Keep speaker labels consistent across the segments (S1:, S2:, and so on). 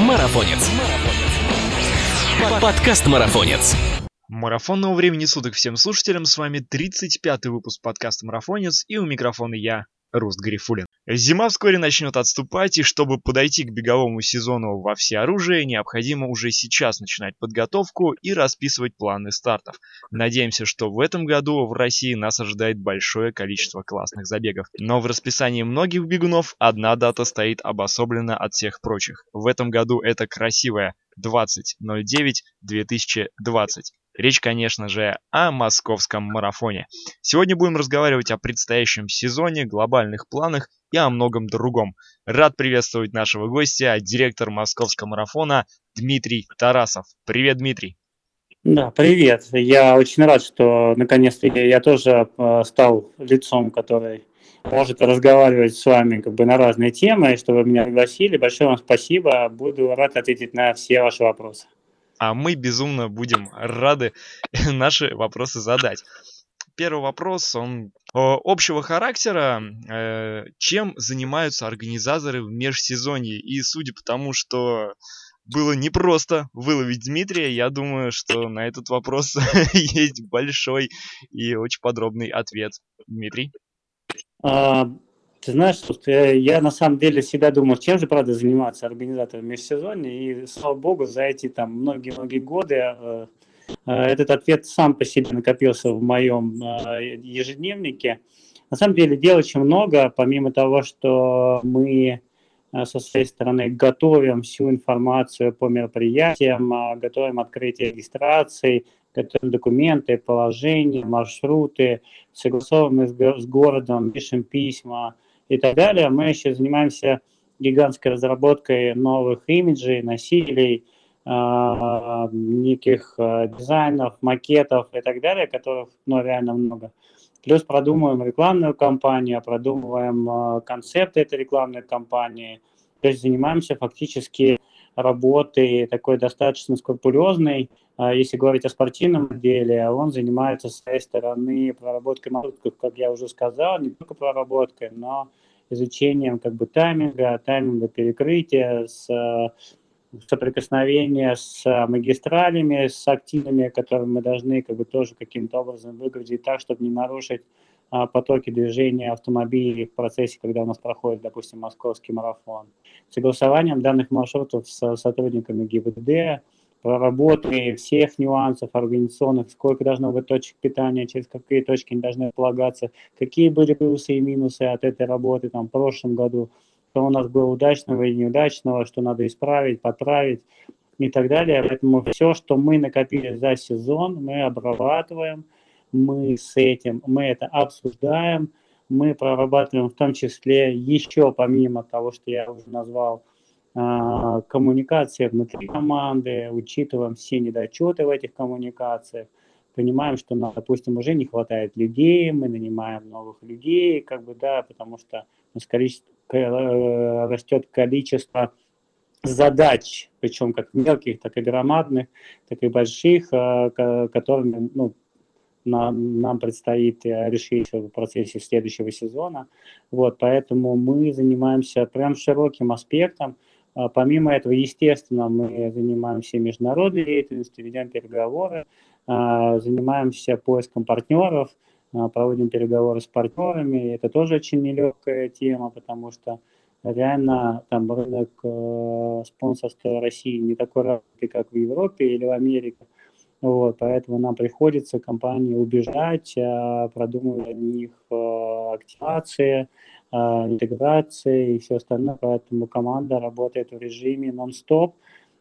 S1: Марафонец. Подкаст Марафонец.
S2: Марафонного времени суток всем слушателям. С вами 35-й выпуск подкаста Марафонец. И у микрофона я, Руст Гарифулин. Зима вскоре начнет отступать, и чтобы подойти к беговому сезону во всеоружие, необходимо уже сейчас начинать подготовку и расписывать планы стартов. Надеемся, что в этом году в России нас ожидает большое количество классных забегов. Но в расписании многих бегунов одна дата стоит обособленно от всех прочих. В этом году это красивая 20.09.2020. Речь, конечно же, о московском марафоне. Сегодня будем разговаривать о предстоящем сезоне, глобальных планах и о многом другом. Рад приветствовать нашего гостя, директор московского марафона Дмитрий Тарасов. Привет, Дмитрий.
S3: Да, привет. Я очень рад, что наконец-то я, тоже э, стал лицом, который может разговаривать с вами как бы на разные темы, что вы меня пригласили. Большое вам спасибо. Буду рад ответить на все ваши вопросы
S2: а мы безумно будем рады наши вопросы задать. Первый вопрос, он общего характера. Э, чем занимаются организаторы в межсезонье? И судя по тому, что было непросто выловить Дмитрия, я думаю, что на этот вопрос есть большой и очень подробный ответ. Дмитрий?
S3: Ты знаешь, что я на самом деле всегда думал, чем же, правда, заниматься организатором межсезонья, и, слава богу, за эти там многие-многие годы э, э, этот ответ сам по себе накопился в моем э, ежедневнике. На самом деле дел очень много, помимо того, что мы со своей стороны готовим всю информацию по мероприятиям, готовим открытие регистрации, готовим документы, положения, маршруты, согласовываем с городом, пишем письма, и так далее. Мы еще занимаемся гигантской разработкой новых имиджей, носителей, э, неких э, дизайнов, макетов и так далее, которых ну, реально много. Плюс продумываем рекламную кампанию, продумываем э, концепты этой рекламной кампании. То есть занимаемся фактически работой такой достаточно скрупулезной. Если говорить о спортивном деле, он занимается с своей стороны проработкой маршрутков, как я уже сказал, не только проработкой, но изучением как бы тайминга, тайминга перекрытия, с соприкосновения с магистралями, с активными, которые мы должны как бы тоже каким-то образом выгрузить так, чтобы не нарушить а, потоки движения автомобилей в процессе, когда у нас проходит, допустим, московский марафон. Согласованием данных маршрутов с сотрудниками ГИБДД, проработки всех нюансов организационных, сколько должно быть точек питания, через какие точки они должны полагаться, какие были плюсы и минусы от этой работы там, в прошлом году, что у нас было удачного и неудачного, что надо исправить, подправить и так далее. Поэтому все, что мы накопили за сезон, мы обрабатываем, мы с этим, мы это обсуждаем, мы прорабатываем в том числе еще помимо того, что я уже назвал, а, коммуникация внутри команды, учитываем все недочеты в этих коммуникациях, понимаем, что нам, допустим, уже не хватает людей, мы нанимаем новых людей, как бы, да, потому что у нас количество, э, растет количество задач, причем как мелких, так и громадных, так и больших, а, которыми ну, нам, нам предстоит э, решить в процессе следующего сезона. Вот, поэтому мы занимаемся прям широким аспектом, а помимо этого, естественно, мы занимаемся международной деятельностью, ведем переговоры, а, занимаемся поиском партнеров, а, проводим переговоры с партнерами. Это тоже очень нелегкая тема, потому что реально там рынок э, спонсорства России не такой развитый, как в Европе или в Америке. Вот, поэтому нам приходится компании убежать, продумывать для них э, активации, а, интеграции и все остальное, поэтому команда работает в режиме нон-стоп.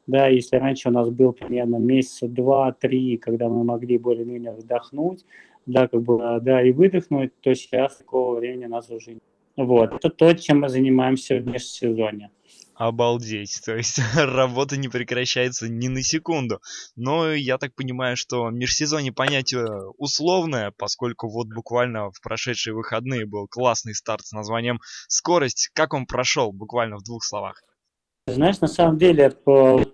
S3: Да, если раньше у нас был примерно месяца два-три, когда мы могли более-менее вдохнуть, да, как бы, да, и выдохнуть, то сейчас такого времени у нас уже нет. Вот, это то, чем мы занимаемся в межсезонье.
S2: Обалдеть. То есть работа не прекращается ни на секунду. Но я так понимаю, что межсезонье понятие условное, поскольку вот буквально в прошедшие выходные был классный старт с названием «Скорость». Как он прошел, буквально в двух словах?
S3: Знаешь, на самом деле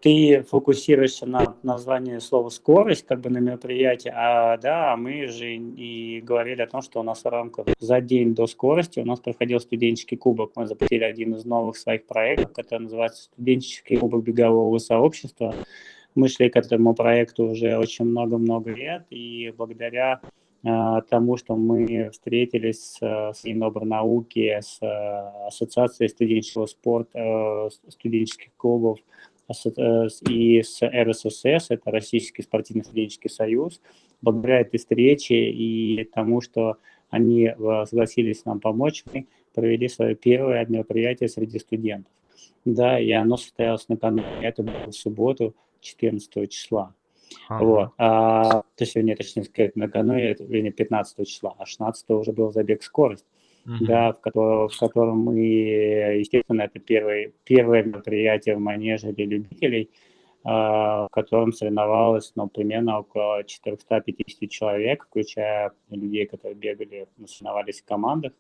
S3: ты фокусируешься на названии слова «скорость» как бы на мероприятии, а да, мы же и говорили о том, что у нас в рамках за день до скорости у нас проходил студенческий кубок. Мы запустили один из новых своих проектов, который называется «Студенческий кубок бегового сообщества». Мы шли к этому проекту уже очень много-много лет, и благодаря а, тому, что мы встретились с, с Инобрнауки, с э, Ассоциацией студенческого спорта, э, студенческих клубов э, и с РССС, это Российский спортивный студенческий союз. Благодаря этой встрече и тому, что они согласились нам помочь, мы провели свое первое мероприятие среди студентов. Да, и оно состоялось накануне, это было в субботу, 14 числа. Ага. Вот. А, то есть, вернее, точнее сказать, накануне, вернее, 15 числа, а 16 уже был забег скорость, uh да, в, котором, в котором мы, естественно, это первое, первое мероприятие в манеже для любителей, а, в котором соревновалось, ну, примерно около 450 человек, включая людей, которые бегали, ну, соревновались в командах,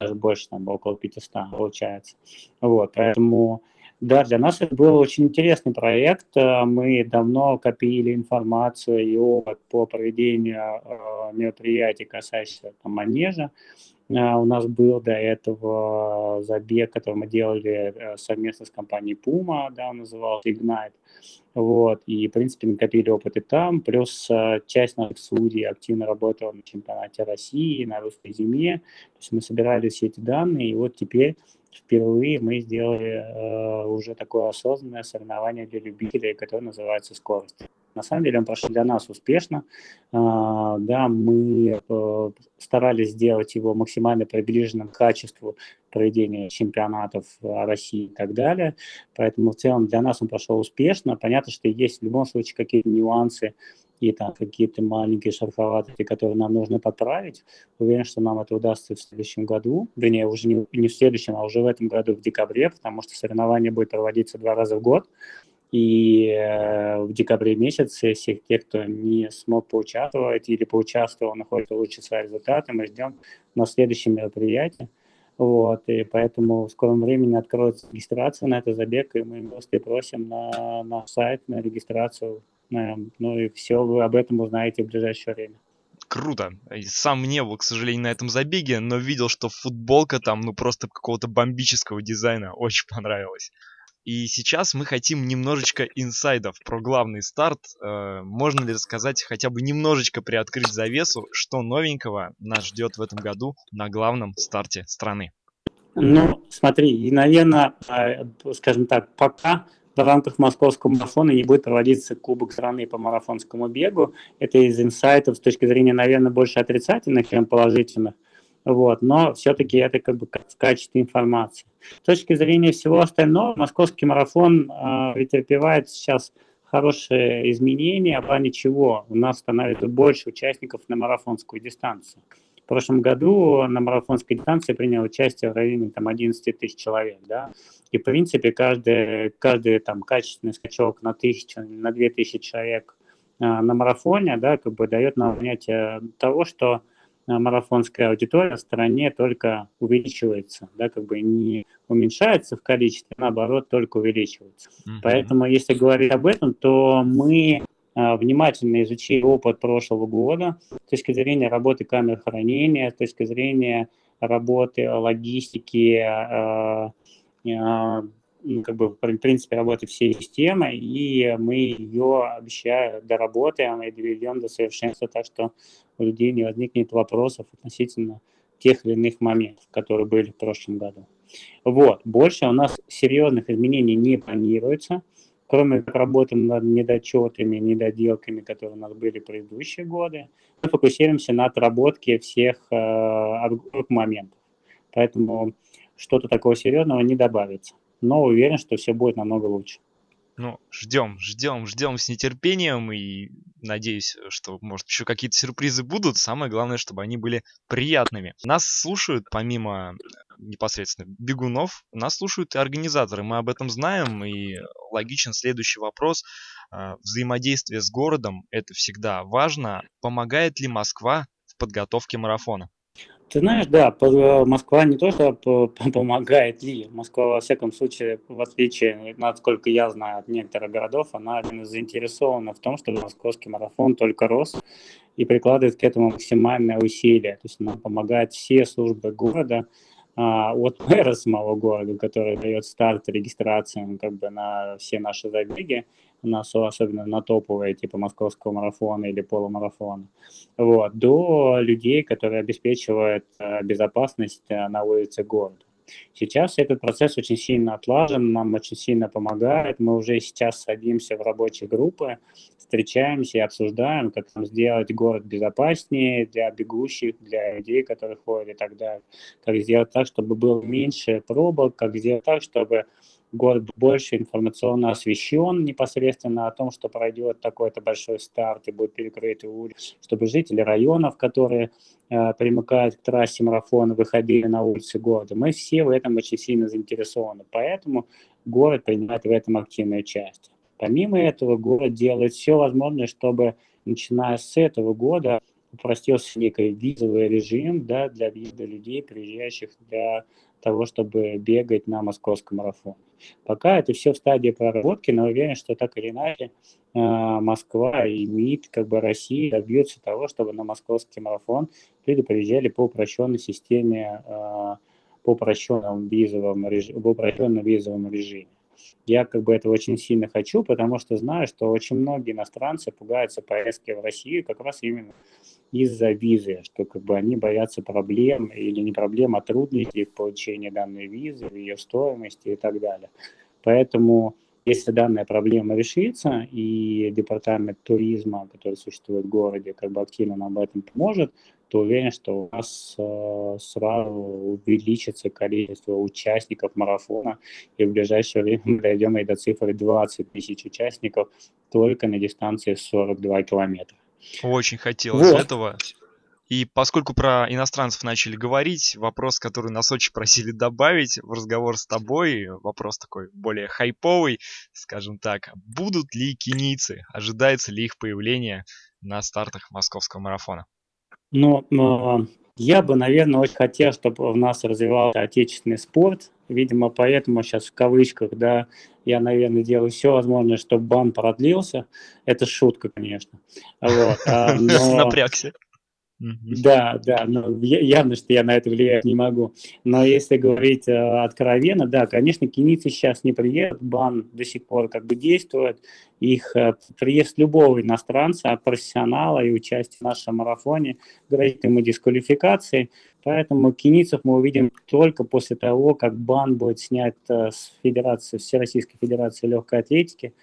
S3: даже больше, там, около 500 получается. Вот, поэтому да, для нас это был очень интересный проект. Э, мы давно копили информацию и опыт по проведению э, мероприятий, касающихся там, манежа. Э, у нас был до этого забег, который мы делали совместно с компанией Puma, да, он назывался Ignite. Вот, и, в принципе, накопили опыт и там, плюс часть наших судей активно работала на чемпионате России, на русской зиме. То есть мы собирали все эти данные, и вот теперь впервые мы сделали э, уже такое осознанное соревнование для любителей, которое называется «Скорость». На самом деле он прошел для нас успешно. Э, да, мы э, старались сделать его максимально приближенным к качеству проведения чемпионатов России и так далее. Поэтому в целом для нас он прошел успешно. Понятно, что есть в любом случае какие-то нюансы и там какие-то маленькие шероховатости, которые нам нужно подправить. Уверен, что нам это удастся в следующем году, вернее, уже не, не в следующем, а уже в этом году, в декабре, потому что соревнование будет проводиться два раза в год. И э, в декабре месяце всех тех, кто не смог поучаствовать или поучаствовал, находит лучшие свои результаты, мы ждем на следующем мероприятии. Вот, и поэтому в скором времени откроется регистрация на этот забег, и мы просто просим на наш сайт, на регистрацию ну и все вы об этом узнаете в ближайшее время.
S2: Круто. Сам не был, к сожалению, на этом забеге, но видел, что футболка там, ну просто какого-то бомбического дизайна. Очень понравилось. И сейчас мы хотим немножечко инсайдов про главный старт. Э, можно ли рассказать, хотя бы немножечко приоткрыть завесу, что новенького нас ждет в этом году на главном старте страны?
S3: Ну, смотри, и, наверное, э, скажем так, пока в рамках московского марафона не будет проводиться Кубок страны по марафонскому бегу. Это из инсайтов с точки зрения, наверное, больше отрицательных, чем положительных. Вот, но все-таки это как бы в качестве информации. С точки зрения всего остального, московский марафон э, претерпевает сейчас хорошие изменения, в плане чего у нас становится больше участников на марафонскую дистанцию. В прошлом году на марафонской дистанции приняло участие в районе там, 11 тысяч человек. Да? И, в принципе, каждый, каждый там, качественный скачок на тысячу, на две тысячи человек а, на марафоне да, как бы дает нам понятие того, что марафонская аудитория в стране только увеличивается, да, как бы не уменьшается в количестве, наоборот, только увеличивается. Mm-hmm. Поэтому, если говорить об этом, то мы а, внимательно изучили опыт прошлого года с точки зрения работы камер хранения, с точки зрения работы логистики, а, а, ну, как бы, в принципе, работы всей системы, и мы ее, обещаю, доработаем и доведем до совершенства, так что у людей не возникнет вопросов относительно тех или иных моментов, которые были в прошлом году. Вот. Больше у нас серьезных изменений не планируется кроме как работы над недочетами, недоделками, которые у нас были в предыдущие годы, мы фокусируемся на отработке всех э, моментов. Поэтому что-то такого серьезного не добавится. Но уверен, что все будет намного лучше.
S2: Ну, ждем, ждем, ждем с нетерпением и надеюсь, что, может, еще какие-то сюрпризы будут. Самое главное, чтобы они были приятными. Нас слушают, помимо непосредственно бегунов, нас слушают и организаторы. Мы об этом знаем, и логичен следующий вопрос. А, взаимодействие с городом – это всегда важно. Помогает ли Москва в подготовке марафона?
S3: Ты знаешь, да, э, Москва не то, что помогает ли, Москва, во всяком случае, в отличие, насколько я знаю, от некоторых городов, она заинтересована в том, чтобы московский марафон только рос и прикладывает к этому максимальное усилие. То есть она помогает все службы города, а, от мэра самого города, который дает старт регистрациям как бы на все наши забеги, на, особенно на топовые, типа московского марафона или полумарафона, вот, до людей, которые обеспечивают э, безопасность э, на улице города. Сейчас этот процесс очень сильно отлажен, нам очень сильно помогает. Мы уже сейчас садимся в рабочие группы, встречаемся и обсуждаем, как нам сделать город безопаснее для бегущих, для людей, которые ходят и так далее. Как сделать так, чтобы было меньше пробок, как сделать так, чтобы город больше информационно освещен непосредственно о том, что пройдет такой-то большой старт и будет перекрыты улицы, чтобы жители районов, которые э, примыкают к трассе марафона, выходили на улицы города. Мы все в этом очень сильно заинтересованы, поэтому город принимает в этом активное участие. Помимо этого, город делает все возможное, чтобы, начиная с этого года, упростился некий визовый режим да, для въезда людей, приезжающих для того, чтобы бегать на московском марафоне. Пока это все в стадии проработки, но уверен, что так или иначе э, Москва и МИД, как бы Россия добьются того, чтобы на московский марафон люди приезжали по упрощенной системе, э, по упрощенному визовому, по упрощенному визовому режиме. Я как бы этого очень сильно хочу, потому что знаю, что очень многие иностранцы пугаются поездки в Россию как раз именно из-за визы, что как бы они боятся проблем или не проблем, а трудностей в получении данной визы, ее стоимости и так далее. Поэтому если данная проблема решится, и департамент туризма, который существует в городе, как бы активно нам в этом поможет, то уверен, что у нас э, сразу увеличится количество участников марафона, и в ближайшее время мы дойдем и до цифры 20 тысяч участников только на дистанции 42 километра.
S2: Очень хотелось вот. этого. И поскольку про иностранцев начали говорить, вопрос, который нас очень просили добавить в разговор с тобой, вопрос такой более хайповый, скажем так. Будут ли кенийцы? Ожидается ли их появление на стартах московского марафона?
S3: Ну, я бы, наверное, очень хотел, чтобы у нас развивался отечественный спорт. Видимо, поэтому сейчас в кавычках, да, я, наверное, делаю все возможное, чтобы бан продлился. Это шутка, конечно.
S2: Вот, а, но... Напрягся.
S3: Да, да, но явно, что я на это влиять не могу. Но если говорить э, откровенно, да, конечно, кенийцы сейчас не приедут, бан до сих пор как бы действует. Их э, приезд любого иностранца, профессионала и участие в нашем марафоне грозит ему дисквалификацией. Поэтому кенийцев мы увидим только после того, как бан будет снят э, с Федерации, Всероссийской Федерации легкой атлетики.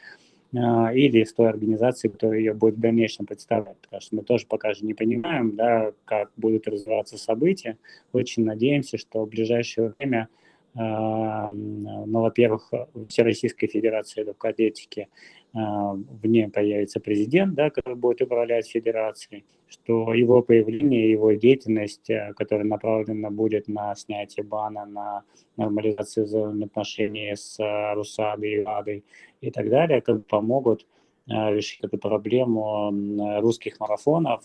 S3: А, или с той организацией, которая ее будет в дальнейшем представлять. Потому что мы тоже пока же не понимаем, да, как будут развиваться события. Очень надеемся, что в ближайшее время ну, во-первых, в Всероссийской Федерации легкой атлетики а, в ней появится президент, да, который будет управлять федерацией, что его появление, его деятельность, э, которая направлена будет на снятие бана, на нормализацию взаимоотношений с э, Русадой, Адой и так далее, как помогут э, решить эту проблему русских марафонов,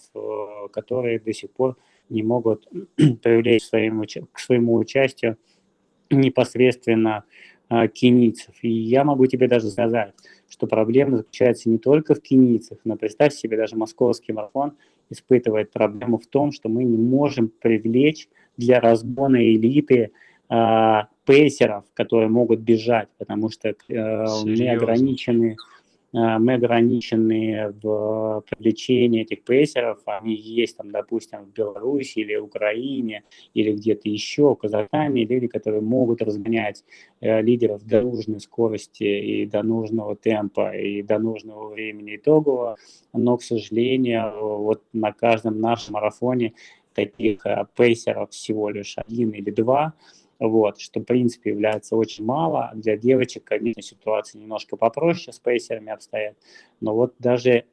S3: которые до сих пор не могут привлечь к своему участию непосредственно кенийцев. И я могу тебе даже сказать, что проблема заключается не только в кенийцах, но представь себе, даже московский марафон испытывает проблему в том, что мы не можем привлечь для разгона элиты э, пейсеров, которые могут бежать, потому что э, мы ограничены мы ограничены в привлечении этих пейсеров, они есть там, допустим, в Беларуси или Украине, или где-то еще, в Казахстане, люди, которые могут разгонять э, лидеров до нужной скорости и до нужного темпа, и до нужного времени итогового, но, к сожалению, вот на каждом нашем марафоне таких э, пейсеров всего лишь один или два, вот, что, в принципе, является очень мало. Для девочек, конечно, ситуация немножко попроще с пейсерами обстоят, но вот даже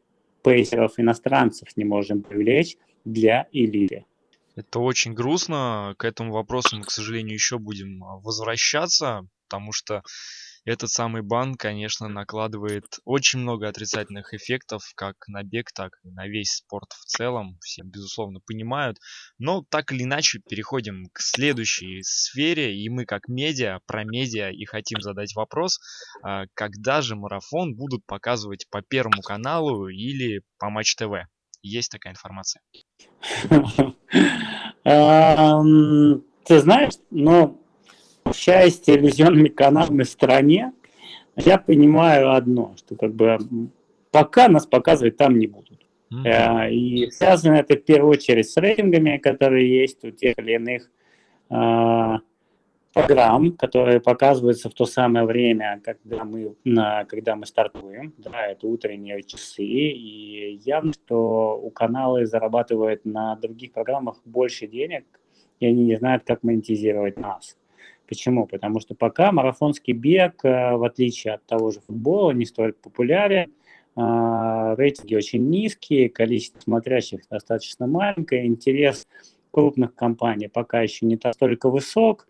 S3: пейсеров иностранцев не можем привлечь для элиты.
S2: Это очень грустно. К этому вопросу мы, к сожалению, еще будем а, возвращаться, потому что этот самый бан, конечно, накладывает очень много отрицательных эффектов как на бег, так и на весь спорт в целом. Все, безусловно, понимают. Но так или иначе переходим к следующей сфере. И мы как медиа, про медиа и хотим задать вопрос, а, когда же марафон будут показывать по Первому каналу или по Матч ТВ? Есть такая информация?
S3: Ты знаешь, но общаясь с телевизионными каналами в стране, я понимаю одно, что как бы пока нас показывать там не будут. Mm-hmm. И связано это в первую очередь с рейтингами, которые есть у тех или иных э, программ, которые показываются в то самое время, когда мы, на, когда мы стартуем. Да, это утренние часы. И явно, что у канала зарабатывают на других программах больше денег, и они не знают, как монетизировать нас. Почему? Потому что пока марафонский бег, э, в отличие от того же футбола, не столь популярен, а, рейтинги очень низкие, количество смотрящих достаточно маленькое, интерес крупных компаний пока еще не настолько высок,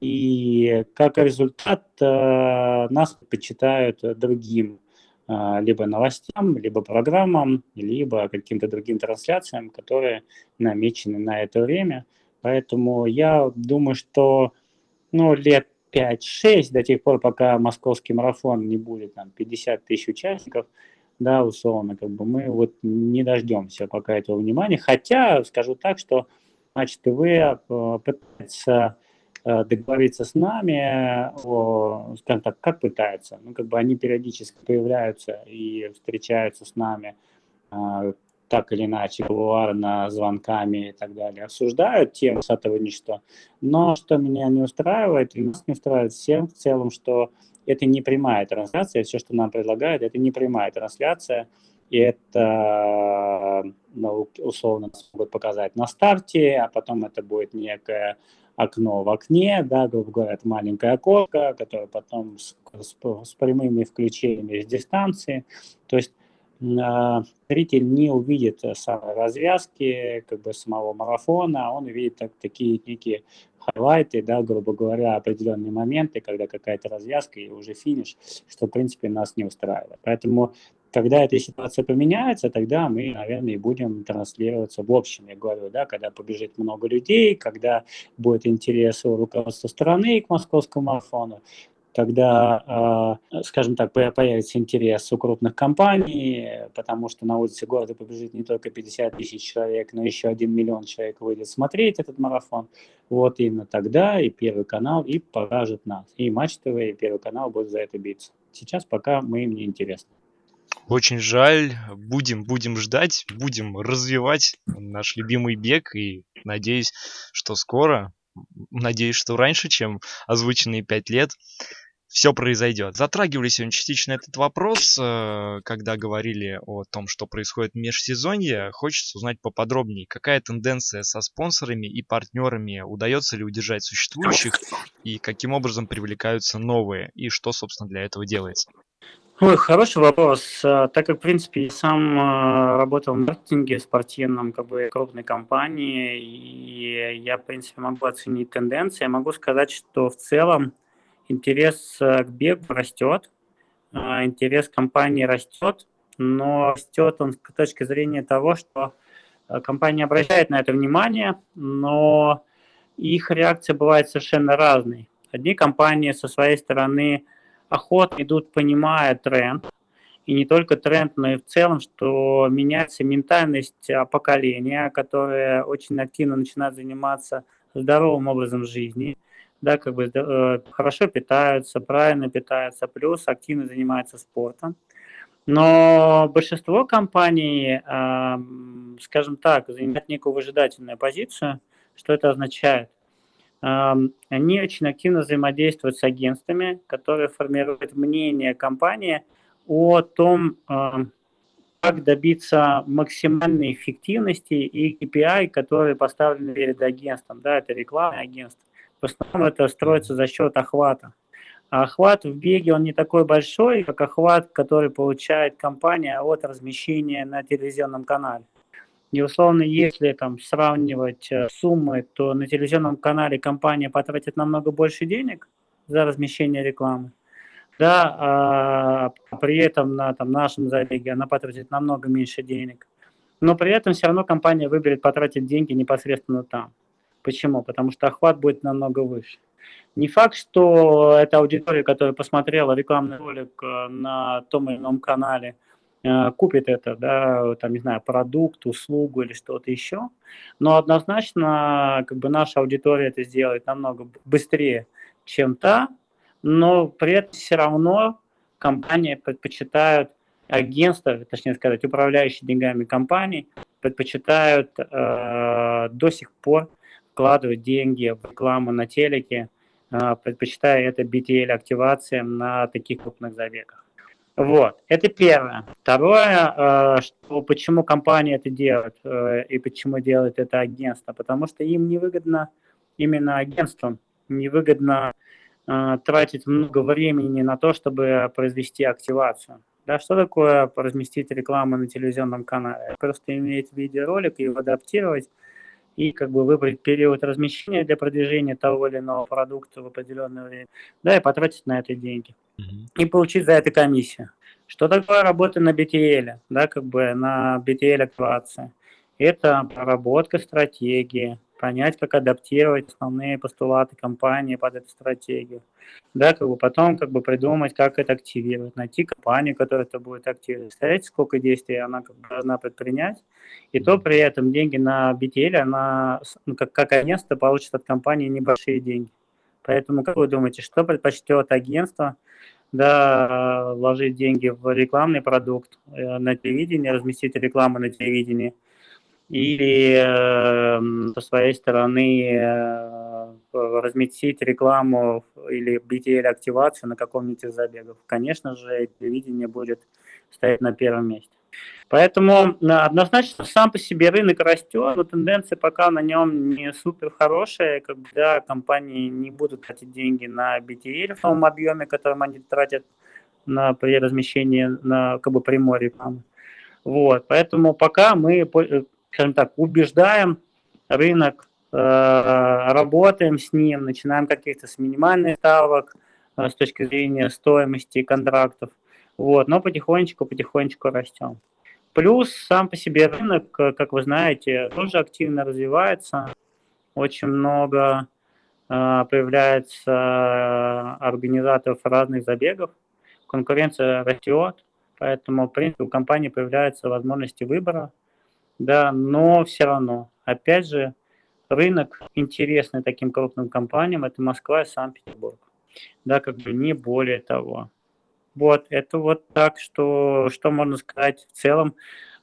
S3: и как результат э, нас предпочитают другим э, либо новостям, либо программам, либо каким-то другим трансляциям, которые намечены на это время. Поэтому я думаю, что ну, лет 5-6, до тех пор, пока московский марафон не будет там 50 тысяч участников, да, условно, как бы мы вот не дождемся пока этого внимания. Хотя, скажу так, что Матч ТВ э, пытается э, договориться с нами, о, скажем так, как пытаются, ну, как бы они периодически появляются и встречаются с нами, э, так или иначе, кулуарно, звонками и так далее, обсуждают тему с этого ничто. Но что меня не устраивает, и нас не устраивает всем в целом, что это не прямая трансляция, все, что нам предлагают, это не прямая трансляция, и это, ну, условно, могут показать на старте, а потом это будет некое окно в окне, да, грубо говоря, это маленькое окошко, которое потом с, с, с прямыми включениями с дистанции. То есть зритель не увидит э, развязки, как бы самого марафона, он увидит так, такие некие хайлайты, да, грубо говоря, определенные моменты, когда какая-то развязка и уже финиш, что, в принципе, нас не устраивает. Поэтому, когда эта ситуация поменяется, тогда мы, наверное, и будем транслироваться в общем, я говорю, да, когда побежит много людей, когда будет интерес у руководства страны к московскому марафону, когда, а, скажем так, появится интерес у крупных компаний, потому что на улице города побежит не только 50 тысяч человек, но еще 1 миллион человек выйдет смотреть этот марафон. Вот именно тогда и Первый канал и покажет нас. И Матч ТВ, и Первый канал будут за это биться. Сейчас пока мы им не интересны.
S2: Очень жаль. Будем, будем ждать, будем развивать наш любимый бег и надеюсь, что скоро надеюсь, что раньше, чем озвученные пять лет, все произойдет. Затрагивали сегодня частично этот вопрос, э, когда говорили о том, что происходит в межсезонье. Хочется узнать поподробнее, какая тенденция со спонсорами и партнерами, удается ли удержать существующих и каким образом привлекаются новые, и что, собственно, для этого делается.
S3: Ой, хороший вопрос. А, так как, в принципе, я сам а, работал в маркетинге спортивном, как бы крупной компании, и я, в принципе, могу оценить тенденции. Я могу сказать, что в целом интерес э, к бегу растет, интерес компании растет, но растет он с точки зрения того, что э, компания обращает на это внимание, но их реакция бывает совершенно разной. Одни компании со своей стороны охотно идут, понимая тренд, и не только тренд, но и в целом, что меняется ментальность а, поколения, которое очень активно начинает заниматься здоровым образом жизни, да, как бы э, хорошо питаются, правильно питаются, плюс активно занимаются спортом. Но большинство компаний, э, скажем так, занимают некую выжидательную позицию. Что это означает? Они очень активно взаимодействуют с агентствами, которые формируют мнение компании о том, как добиться максимальной эффективности и KPI, которые поставлены перед агентством. Да, это рекламное агентство. В основном это строится за счет охвата. А охват в беге, он не такой большой, как охват, который получает компания от размещения на телевизионном канале. И условно, если там сравнивать э, суммы, то на телевизионном канале компания потратит намного больше денег за размещение рекламы. да, а при этом на там, нашем забеге она потратит намного меньше денег. Но при этом все равно компания выберет потратить деньги непосредственно там. Почему? Потому что охват будет намного выше. Не факт, что эта аудитория, которая посмотрела рекламный ролик э, на том или ином канале, купит это, да, там, не знаю, продукт, услугу или что-то еще, но однозначно, как бы наша аудитория это сделает намного быстрее, чем та, но при этом все равно компании предпочитают агентства, точнее сказать, управляющие деньгами компании, предпочитают э, до сих пор вкладывать деньги в рекламу на телеке, э, предпочитая это BTL-активациям на таких крупных забегах. Вот, это первое. Второе, э, что, почему компания это делает э, и почему делает это агентство, потому что им невыгодно именно агентствам, невыгодно э, тратить много времени на то, чтобы произвести активацию. Да, что такое разместить рекламу на телевизионном канале? Просто иметь видеоролик, его адаптировать и как бы выбрать период размещения для продвижения того или иного продукта в определенное время, да, и потратить на это деньги. И получить за это комиссию. Что такое работа на BTL, да, как бы на BTL активации? Это проработка стратегии, понять, как адаптировать основные постулаты компании под эту стратегию. Да, как бы потом как бы придумать, как это активировать, найти компанию, которая это будет активировать, сказать, сколько действий она как бы должна предпринять, и то при этом деньги на BTL, она ну, как, как агентство получит от компании небольшие деньги. Поэтому как вы думаете, что предпочтет агентство, да, вложить деньги в рекламный продукт э, на телевидении, разместить рекламу на телевидении – или э, со своей стороны э, разместить рекламу или BTL-активацию на каком-нибудь из забегов. Конечно же, телевидение будет стоять на первом месте. Поэтому э, однозначно сам по себе рынок растет, но тенденция пока на нем не супер хорошая, когда компании не будут тратить деньги на BTL в том объеме, которым они тратят на, при размещении на как бы рекламы. Вот, поэтому пока мы э, скажем так, убеждаем рынок, э, работаем с ним, начинаем каких-то с минимальных ставок с точки зрения стоимости контрактов, вот, но потихонечку, потихонечку растем. Плюс сам по себе рынок, э, как вы знаете, тоже активно развивается, очень много появляется организаторов разных забегов, конкуренция растет, поэтому, в принципе, у компании появляются возможности выбора, да, но все равно, опять же, рынок интересный таким крупным компаниям, это Москва и Санкт-Петербург, да, как бы не более того. Вот, это вот так, что, что можно сказать в целом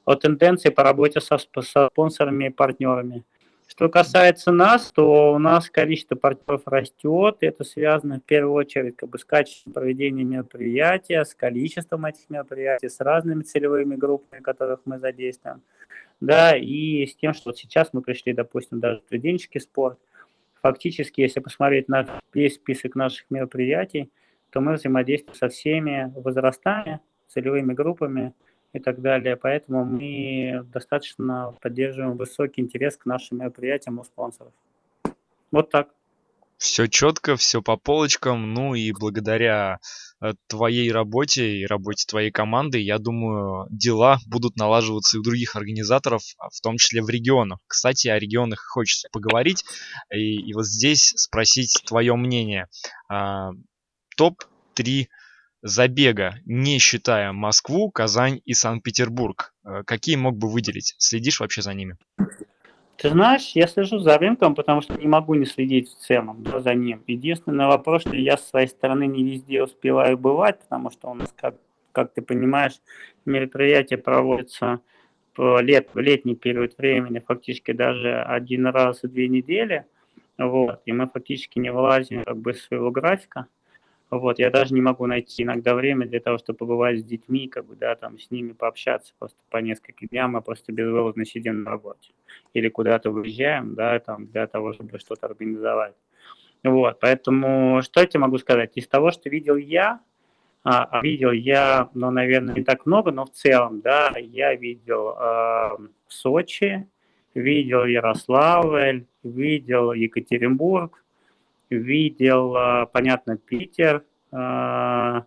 S3: о тенденции по работе со, со спонсорами и партнерами. Что касается нас, то у нас количество партнеров растет. Это связано в первую очередь как бы, с качеством проведения мероприятия, с количеством этих мероприятий, с разными целевыми группами, которых мы задействуем. Да, и с тем, что вот сейчас мы пришли, допустим, даже в студенческий спорт. Фактически, если посмотреть на весь список наших мероприятий, то мы взаимодействуем со всеми возрастами, целевыми группами, и так далее. Поэтому мы достаточно поддерживаем высокий интерес к нашим мероприятиям у спонсоров. Вот так.
S2: Все четко, все по полочкам. Ну и благодаря э, твоей работе и работе твоей команды, я думаю, дела будут налаживаться и у других организаторов, а в том числе в регионах. Кстати, о регионах хочется поговорить и, и вот здесь спросить твое мнение. А, Топ-3 забега, не считая Москву, Казань и Санкт-Петербург? Э, какие мог бы выделить? Следишь вообще за ними?
S3: Ты знаешь, я слежу за рынком, потому что не могу не следить в целом да, за ним. Единственный вопрос, что я с своей стороны не везде успеваю бывать, потому что у нас, как, как ты понимаешь, мероприятия проводятся в, лет, в летний период времени, фактически даже один раз в две недели. Вот, и мы фактически не вылазим как бы из своего графика. Вот, я даже не могу найти иногда время для того, чтобы побывать с детьми, как бы, да, там, с ними пообщаться просто по несколько дням, мы просто безвылазно сидим на работе. Или куда-то выезжаем, да, там, для того, чтобы что-то организовать. Вот, поэтому что я тебе могу сказать? Из того, что видел я, а, а видел я, ну, наверное, не так много, но в целом, да, я видел э, Сочи, видел Ярославль, видел Екатеринбург, видел, а, понятно, Питер, а,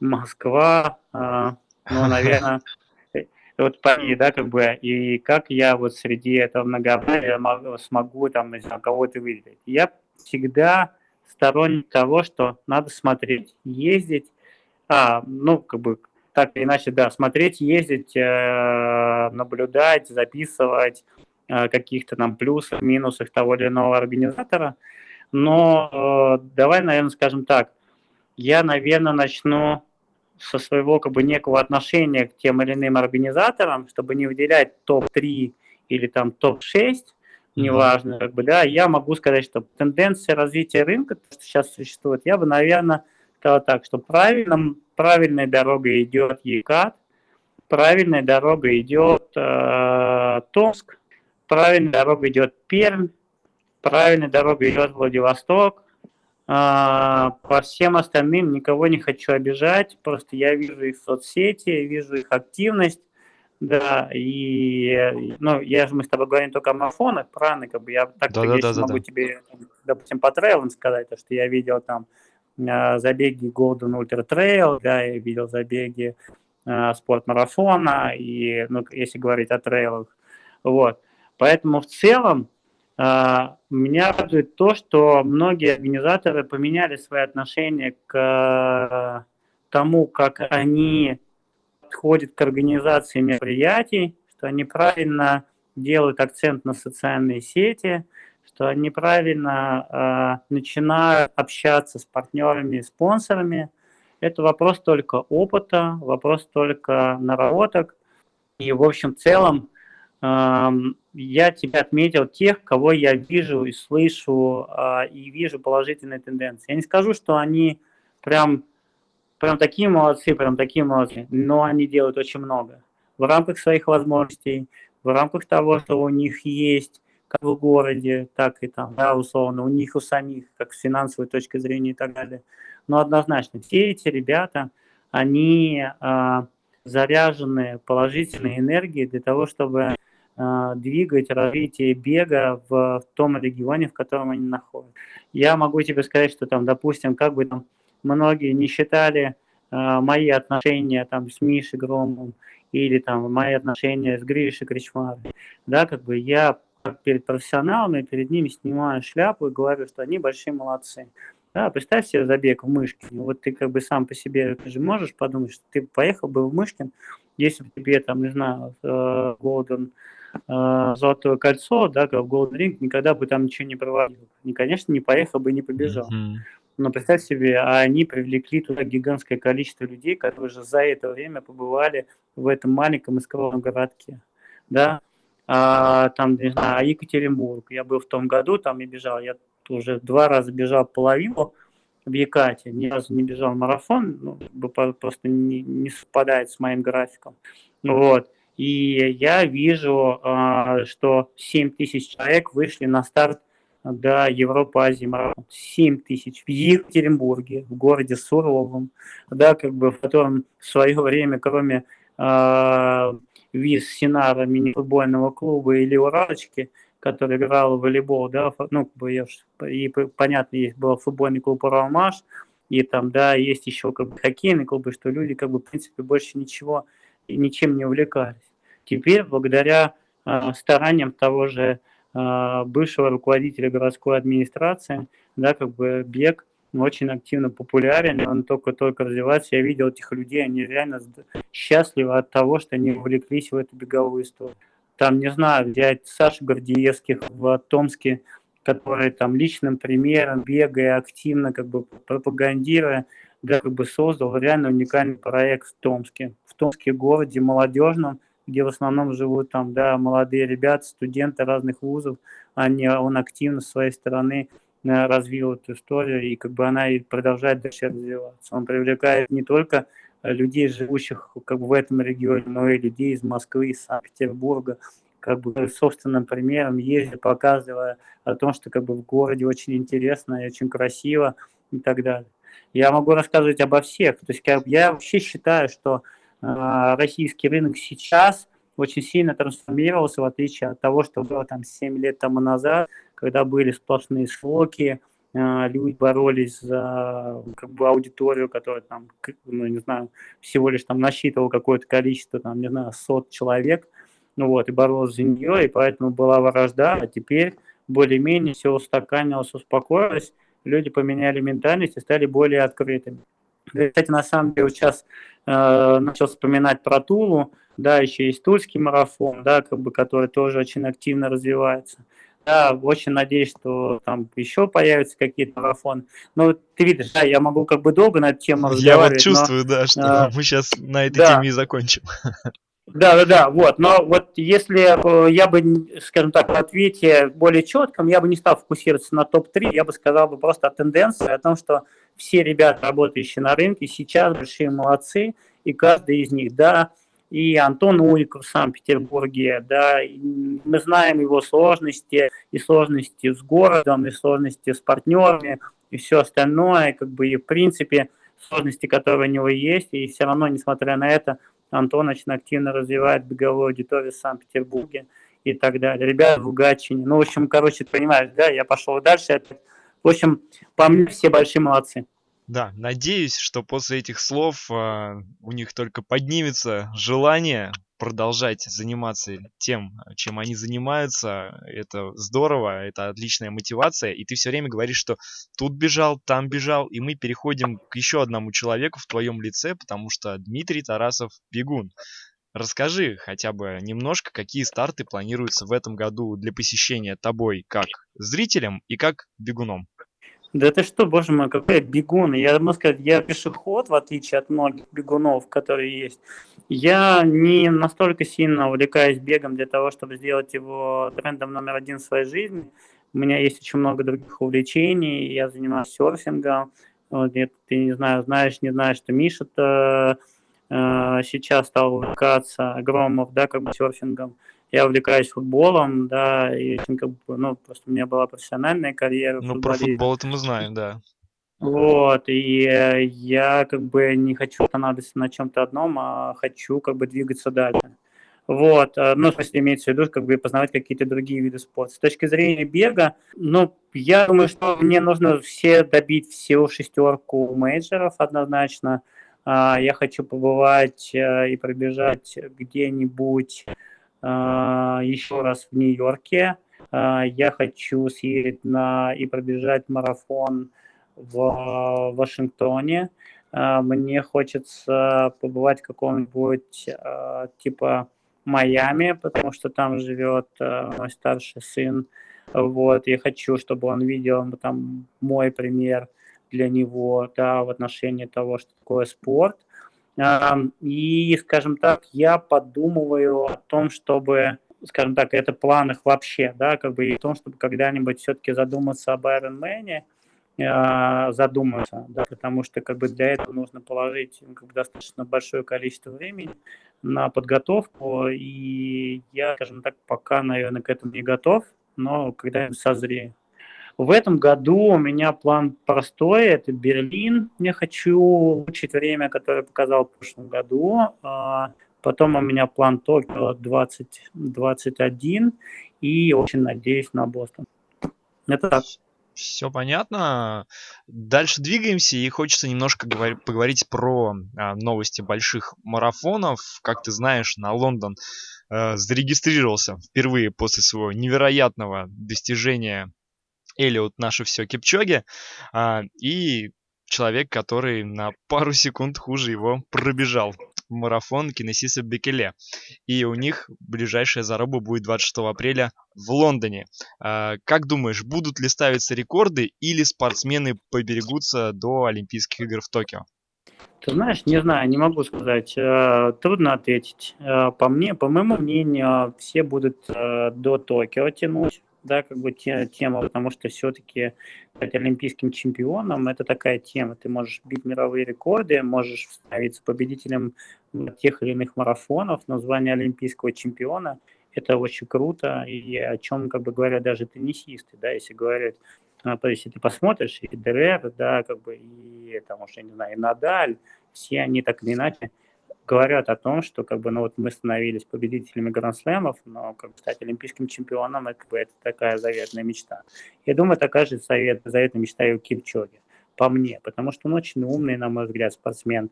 S3: Москва, а, ну, наверное, вот пойми, да, как бы, и как я вот среди этого многообразия смогу там, не знаю, кого-то выделить. Я всегда сторонник того, что надо смотреть, ездить, а, ну, как бы, так или иначе, да, смотреть, ездить, э, наблюдать, записывать э, каких-то там плюсов, минусов того или иного организатора. Но э, давай, наверное, скажем так, я, наверное, начну со своего как бы некого отношения к тем или иным организаторам, чтобы не выделять топ-3 или там топ-6, неважно, как бы, да, я могу сказать, что тенденция развития рынка, то, что сейчас существует, я бы, наверное, сказал так, что правильно, правильная дорога идет ЕКАТ, правильная дорога идет э, Томск, правильная дорога идет Пермь, правильная дорога идет Владивосток, а, по всем остальным никого не хочу обижать, просто я вижу их соцсети, вижу их активность, да, и, ну, я же, мы с тобой говорим только о марафонах, правильно, как бы я так да, да, да, могу да. тебе, допустим, по трейлам сказать, то, что я видел там а, забеги Golden Ultra Trail, да, я видел забеги э, спортмарафона, и, ну, если говорить о трейлах, вот, поэтому в целом меня радует то, что многие организаторы поменяли свои отношения к э, тому, как они подходят к организации мероприятий, что они правильно делают акцент на социальные сети, что они правильно э, начинают общаться с партнерами и спонсорами. Это вопрос только опыта, вопрос только наработок. И в общем целом я тебя отметил тех, кого я вижу и слышу, а, и вижу положительные тенденции. Я не скажу, что они прям, прям такие молодцы, прям такие молодцы, но они делают очень много. В рамках своих возможностей, в рамках того, что у них есть, как в городе, так и там, да, условно, у них у самих, как с финансовой точки зрения и так далее. Но однозначно, все эти ребята, они а, заряжены положительной энергией для того, чтобы двигать развитие бега в том регионе, в котором они находятся. Я могу тебе сказать, что там, допустим, как бы там многие не считали э, мои отношения там с Мишей Громом или там мои отношения с Гришей Кричмаром, да, как бы я перед профессионалами, перед ними снимаю шляпу и говорю, что они большие молодцы. Да, представь себе забег в Мышкин. Вот ты как бы сам по себе ты же можешь подумать, что ты поехал бы в Мышкин, если бы тебе там, не знаю, Голден э, Золотое кольцо, да, как в Golden Ring, никогда бы там ничего не проводил. И, конечно, не поехал бы, не побежал. Mm-hmm. Но представь себе, а они привлекли туда гигантское количество людей, которые уже за это время побывали в этом маленьком искровом городке. Да? А, там, не знаю, а Екатеринбург. Я был в том году, там я бежал, я уже два раза бежал половину в Екате, ни разу не бежал марафон, ну, просто не, не совпадает с моим графиком. Вот. И я вижу, а, что 7 тысяч человек вышли на старт до Европы, Азии марафон. 7 тысяч в Екатеринбурге, в городе Суровом, да, как бы в котором в свое время, кроме э, ВИЗ Синара мини-футбольного клуба или Уралочки, который играл в волейбол, да, ну, как бы я, и понятно, есть был футбольный клуб Уралмаш, и там, да, есть еще как бы хоккейный клуб, что люди, как бы, в принципе, больше ничего и ничем не увлекались. Теперь, благодаря э, стараниям того же э, бывшего руководителя городской администрации, да, как бы бег очень активно популярен, он только-только развивается. Я видел этих людей, они реально счастливы от того, что они увлеклись в эту беговую историю. Там, не знаю, взять Сашу Гордеевских в Томске, который там личным примером, бегая активно, как бы пропагандируя, да, как бы создал реально уникальный проект в Томске. В Томске городе молодежном, где в основном живут там, да, молодые ребята, студенты разных вузов, они, он активно с своей стороны э, развил эту историю, и как бы она и продолжает дальше развиваться. Он привлекает не только людей, живущих как бы в этом регионе, но и людей из Москвы, из Санкт-Петербурга, как бы собственным примером ездя, показывая о том, что как бы в городе очень интересно и очень красиво и так далее. Я могу рассказывать обо всех. То есть как, я вообще считаю, что э, российский рынок сейчас очень сильно трансформировался, в отличие от того, что было там 7 лет тому назад, когда были сплошные слоки, э, люди боролись за как бы аудиторию, которая там, ну, не знаю, всего лишь там насчитывала какое-то количество, там, не знаю, сот человек, ну вот, и боролась за нее, и поэтому была вражда, а теперь более-менее все устаканилось, успокоилось, люди поменяли ментальность и стали более открытыми. Кстати, на самом деле, сейчас э, начал вспоминать про Тулу, да, еще есть Тульский марафон, да, как бы, который тоже очень активно развивается. Да, очень надеюсь, что там еще появятся какие-то марафоны. Но ты видишь, да, я могу как бы долго на эту тему разговаривать.
S2: Я вот чувствую,
S3: но,
S2: да, что а, мы сейчас на этой да. теме и закончим.
S3: Да, да, да, вот. Но вот если я бы, скажем так, в ответе более четком, я бы не стал фокусироваться на топ-3, я бы сказал бы просто о тенденции, о том, что все ребята, работающие на рынке, сейчас большие молодцы, и каждый из них, да, и Антон Уликов в Санкт-Петербурге, да, мы знаем его сложности, и сложности с городом, и сложности с партнерами, и все остальное, как бы, и в принципе, сложности, которые у него есть, и все равно, несмотря на это, Антон очень активно развивает беговую аудиторию в Санкт-Петербурге и так далее. Ребята в Гатчине. Ну, в общем, короче, понимаешь, да, я пошел дальше. В общем, по мне все большие молодцы.
S2: Да, надеюсь, что после этих слов э, у них только поднимется желание продолжать заниматься тем, чем они занимаются. Это здорово, это отличная мотивация. И ты все время говоришь, что тут бежал, там бежал. И мы переходим к еще одному человеку в твоем лице, потому что Дмитрий Тарасов бегун. Расскажи хотя бы немножко, какие старты планируются в этом году для посещения тобой как зрителем и как бегуном.
S3: Да это что, боже мой, какой бегун. Я могу сказать, я пешеход, в отличие от многих бегунов, которые есть. Я не настолько сильно увлекаюсь бегом для того, чтобы сделать его трендом номер один в своей жизни. У меня есть очень много других увлечений. Я занимаюсь серфингом. Вот, ты не знаю, знаешь, не знаешь, что Миша-то э, сейчас стал увлекаться Громов, да, как бы серфингом я увлекаюсь футболом, да, и как бы, ну, просто у меня была профессиональная карьера.
S2: Ну, про футбол это мы знаем, да.
S3: Вот, и я как бы не хочу останавливаться на чем-то одном, а хочу как бы двигаться дальше. Вот, э, ну, в смысле, имеется в виду, как бы познавать какие-то другие виды спорта. С точки зрения бега, ну, я думаю, что мне нужно все добить всю шестерку мейджеров однозначно. А, я хочу побывать э, и пробежать где-нибудь еще раз в Нью-Йорке. А, я хочу съездить на и пробежать марафон в Вашингтоне. А, мне хочется побывать в каком-нибудь типа Майами, потому что там живет мой старший сын. Вот, я хочу, чтобы он видел там мой пример для него, да, в отношении того, что такое спорт. И, скажем так, я подумываю о том, чтобы, скажем так, это планах вообще, да, как бы и о том, чтобы когда-нибудь все-таки задуматься об Iron Man, а, задуматься, да, потому что как бы для этого нужно положить ну, как бы, достаточно большое количество времени на подготовку, и я, скажем так, пока, наверное, к этому не готов, но когда-нибудь созрею. В этом году у меня план простой, это Берлин. Я хочу улучшить время, которое показал в прошлом году. А, потом у меня план Токио 2021 и очень надеюсь на Бостон.
S2: Это так. Все понятно. Дальше двигаемся, и хочется немножко говор- поговорить про а, новости больших марафонов. Как ты знаешь, на Лондон а, зарегистрировался впервые после своего невероятного достижения Элиот наше все Кипчоги, а, и человек, который на пару секунд хуже его пробежал марафон Кинесиса Бекеле. И у них ближайшая заруба будет 26 апреля в Лондоне. А, как думаешь, будут ли ставиться рекорды или спортсмены поберегутся до Олимпийских игр в Токио?
S3: Ты знаешь, не знаю, не могу сказать. Э, трудно ответить. Э, по мне, по моему мнению, все будут э, до Токио тянуть да, как бы те, тема, потому что все-таки стать олимпийским чемпионом – это такая тема. Ты можешь бить мировые рекорды, можешь становиться победителем тех или иных марафонов, но звание олимпийского чемпиона – это очень круто, и о чем, как бы говорят даже теннисисты, да, если говорят, ну, то есть, если ты посмотришь, и Дерер, да, как бы, и, там, я не знаю, и Надаль, все они так или иначе говорят о том, что как бы, ну, вот мы становились победителями гранд-слэмов, но как бы, стать олимпийским чемпионом это, как бы, это такая заветная мечта. Я думаю, такая же завет, заветная мечта и у Кипчоги, по мне, потому что он очень умный, на мой взгляд, спортсмен,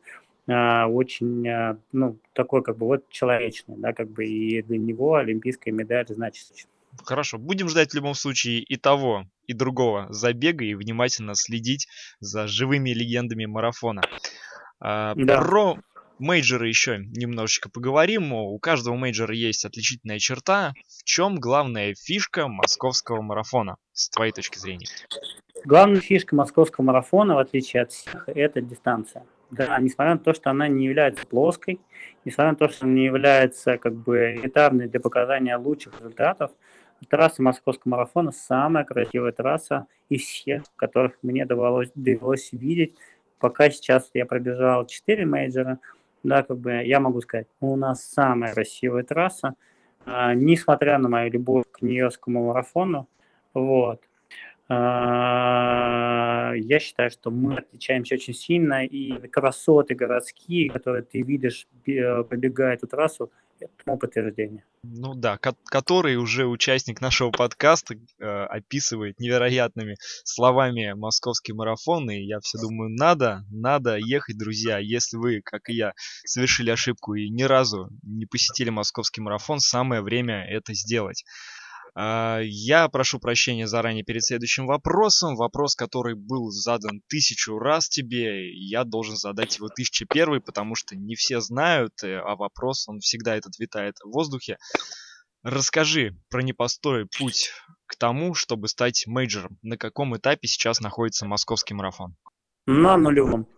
S3: а, очень, а, ну, такой как бы вот человечный, да, как бы и для него олимпийская медаль значит
S2: Хорошо, будем ждать в любом случае и того, и другого забега и внимательно следить за живыми легендами марафона. А, да. Про мейджоры еще немножечко поговорим. У каждого мейджора есть отличительная черта. В чем главная фишка московского марафона, с твоей точки зрения?
S3: Главная фишка московского марафона, в отличие от всех, это дистанция. Да, несмотря на то, что она не является плоской, несмотря на то, что она не является как бы элитарной для показания лучших результатов, трасса московского марафона самая красивая трасса из всех, которых мне довелось, довелось видеть. Пока сейчас я пробежал 4 мейджора, да, как бы я могу сказать, у нас самая красивая трасса, а, несмотря на мою любовь к нью-йоркскому марафону, вот. А, я считаю, что мы отличаемся очень сильно, и красоты городские, которые ты видишь, пробегая эту трассу, тому подтверждение.
S2: Ну да, ко- который уже участник нашего подкаста э, описывает невероятными словами московский марафон, и я все думаю, надо, надо ехать, друзья. Если вы, как и я, совершили ошибку и ни разу не посетили московский марафон, самое время это сделать. А, я прошу прощения заранее перед следующим вопросом. Вопрос, который был задан тысячу раз тебе, я должен задать его тысяча первый, потому что не все знают, э, а вопрос, он всегда этот витает в воздухе. Расскажи про непростой путь к тому, чтобы стать мейджором. На каком этапе сейчас находится московский марафон?
S3: На нулевом.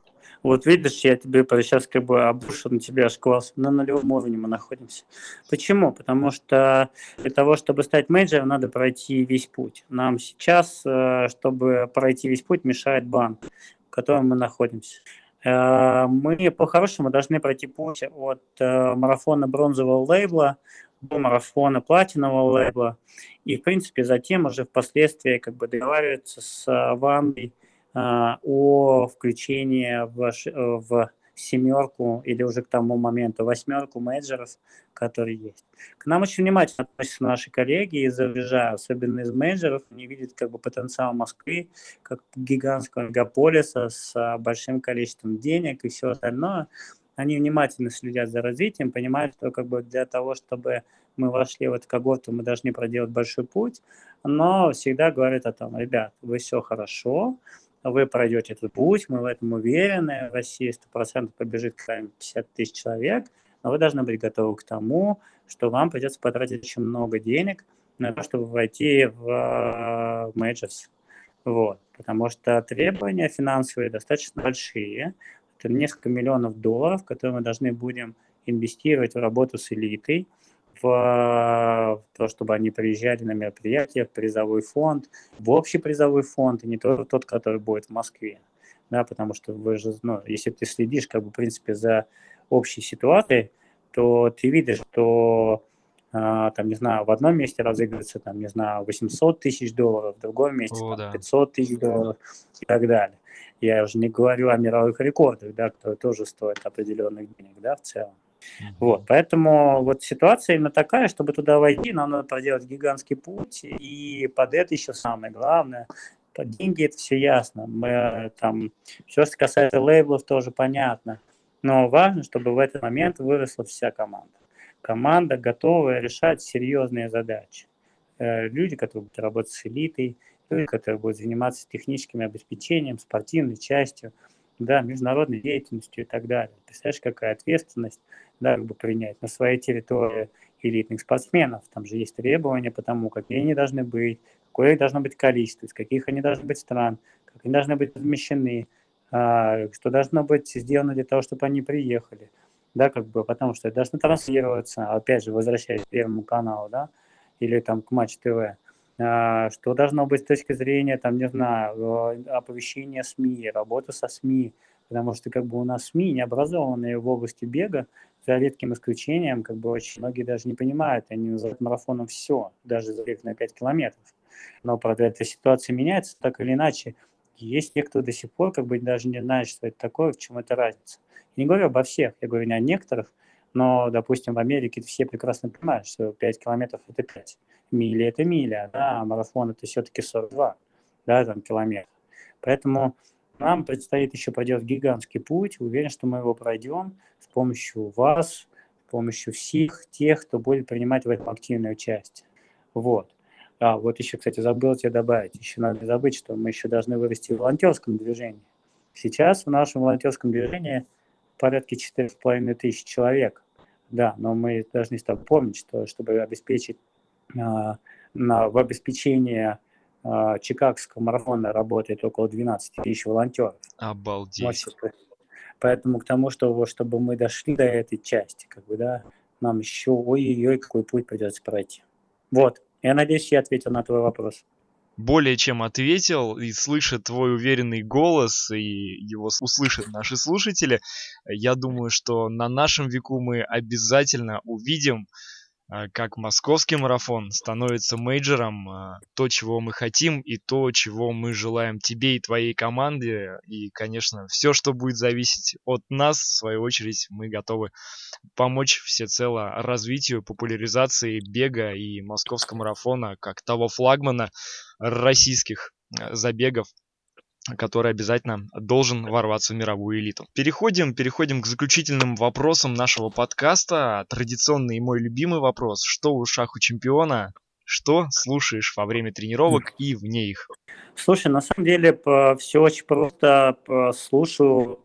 S3: Вот видишь, я тебе сейчас как бы обрушил на тебя аж класс. На нулевом уровне мы находимся. Почему? Потому что для того, чтобы стать менеджером, надо пройти весь путь. Нам сейчас, э, чтобы пройти весь путь, мешает банк, в котором мы находимся. Э, мы по-хорошему должны пройти путь от э, марафона бронзового лейбла до марафона платинового лейбла. И, в принципе, затем уже впоследствии как бы договариваться с Вандой, о включении в, э, в семерку или уже к тому моменту восьмерку менеджеров, которые есть. К нам очень внимательно относятся наши коллеги из-за рубежа, особенно из менеджеров. Они видят как бы потенциал Москвы как гигантского мегаполиса с а, большим количеством денег и все остальное. Они внимательно следят за развитием, понимают, что как бы для того, чтобы мы вошли в эту когорту, мы должны проделать большой путь, но всегда говорят о том, ребят, вы все хорошо, вы пройдете этот путь, мы в этом уверены, в России 100% побежит 50 тысяч человек, но вы должны быть готовы к тому, что вам придется потратить очень много денег на то, чтобы войти в менеджерс. Вот. Потому что требования финансовые достаточно большие. Это несколько миллионов долларов, которые мы должны будем инвестировать в работу с элитой – в то, чтобы они приезжали на мероприятия, в призовой фонд, в общий призовой фонд, и не тот, тот который будет в Москве. Да, потому что вы же, ну, если ты следишь, как бы, в принципе, за общей ситуацией, то ты видишь, что а, там, не знаю, в одном месте разыгрывается, там, не знаю, 800 тысяч долларов, в другом месте О, там, да. 500 тысяч долларов и так далее. Я уже не говорю о мировых рекордах, да, которые тоже стоят определенных денег, да, в целом. Вот, поэтому вот ситуация именно такая, чтобы туда войти, нам надо проделать гигантский путь, и под это еще самое главное, под деньги это все ясно, мы там, все, что касается лейблов, тоже понятно, но важно, чтобы в этот момент выросла вся команда. Команда готовая решать серьезные задачи. Э, люди, которые будут работать с элитой, люди, которые будут заниматься техническим обеспечением, спортивной частью, да, международной деятельностью и так далее. Представляешь, какая ответственность да, как бы принять на своей территории элитных спортсменов. Там же есть требования по тому, какие они должны быть, какое должно быть количество, из каких они должны быть стран, как они должны быть размещены, а, что должно быть сделано для того, чтобы они приехали. Да, как бы, потому что это должно транслироваться, опять же, возвращаясь к Первому каналу, да, или там к Матч ТВ, а, что должно быть с точки зрения, там, не знаю, оповещения СМИ, работа со СМИ, потому что как бы у нас СМИ, не образованные в области бега, за редким исключением, как бы очень многие даже не понимают, они называют марафоном все, даже забег на 5 километров. Но, правда, эта ситуация меняется, так или иначе, есть те, кто до сих пор как бы даже не знает, что это такое, в чем это разница. Я не говорю обо всех, я говорю не о некоторых, но, допустим, в Америке все прекрасно понимают, что 5 километров – это 5, мили – это миля, да, а марафон – это все-таки 42 да, там, километров. Поэтому нам предстоит еще проделать гигантский путь. Уверен, что мы его пройдем с помощью вас, с помощью всех тех, кто будет принимать в этом активное участие. Вот. А, вот еще, кстати, забыл тебе добавить. Еще надо забыть, что мы еще должны вырасти в волонтерском движении. Сейчас в нашем волонтерском движении порядка 4,5 тысяч человек. Да, но мы должны с тобой помнить, что чтобы обеспечить а, на, в обеспечении Чикагского марафона работает около 12 тысяч волонтеров.
S2: Обалдеть.
S3: Поэтому к тому, что, чтобы мы дошли до этой части, как бы, да, нам еще ой-ой-ой, какой путь придется пройти. Вот, я надеюсь, я ответил на твой вопрос
S2: более чем ответил и слышит твой уверенный голос, и его услышат наши слушатели, я думаю, что на нашем веку мы обязательно увидим а, как московский марафон становится мейджором, а, то, чего мы хотим и то, чего мы желаем тебе и твоей команде. И, конечно, все, что будет зависеть от нас, в свою очередь, мы готовы помочь всецело развитию, популяризации бега и московского марафона как того флагмана российских а, забегов который обязательно должен ворваться в мировую элиту. Переходим, переходим к заключительным вопросам нашего подкаста. Традиционный и мой любимый вопрос. Что у чемпиона? Что слушаешь во время тренировок и вне их?
S3: Слушай, на самом деле все очень просто. Слушаю,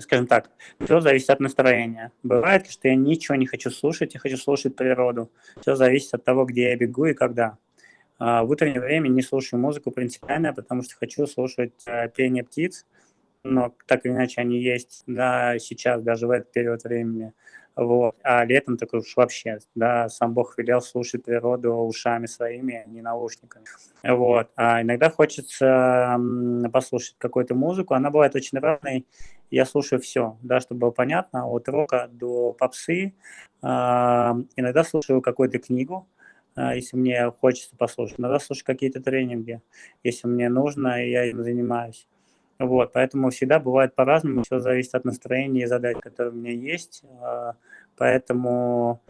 S3: скажем так, все зависит от настроения. Бывает, что я ничего не хочу слушать, я хочу слушать природу. Все зависит от того, где я бегу и когда. А в утреннее время не слушаю музыку принципиально, потому что хочу слушать э, пение птиц, но так или иначе они есть, да, сейчас, даже в этот период времени. Вот. А летом так уж вообще, да, сам Бог велел слушать природу ушами своими, а не наушниками. Вот. А иногда хочется послушать какую-то музыку, она бывает очень разной, я слушаю все, да, чтобы было понятно, от рока до попсы. А, иногда слушаю какую-то книгу, если мне хочется послушать. Надо слушать какие-то тренинги, если мне нужно, и я им занимаюсь. Вот, поэтому всегда бывает по-разному, все зависит от настроения и задач, которые у меня есть. А, поэтому,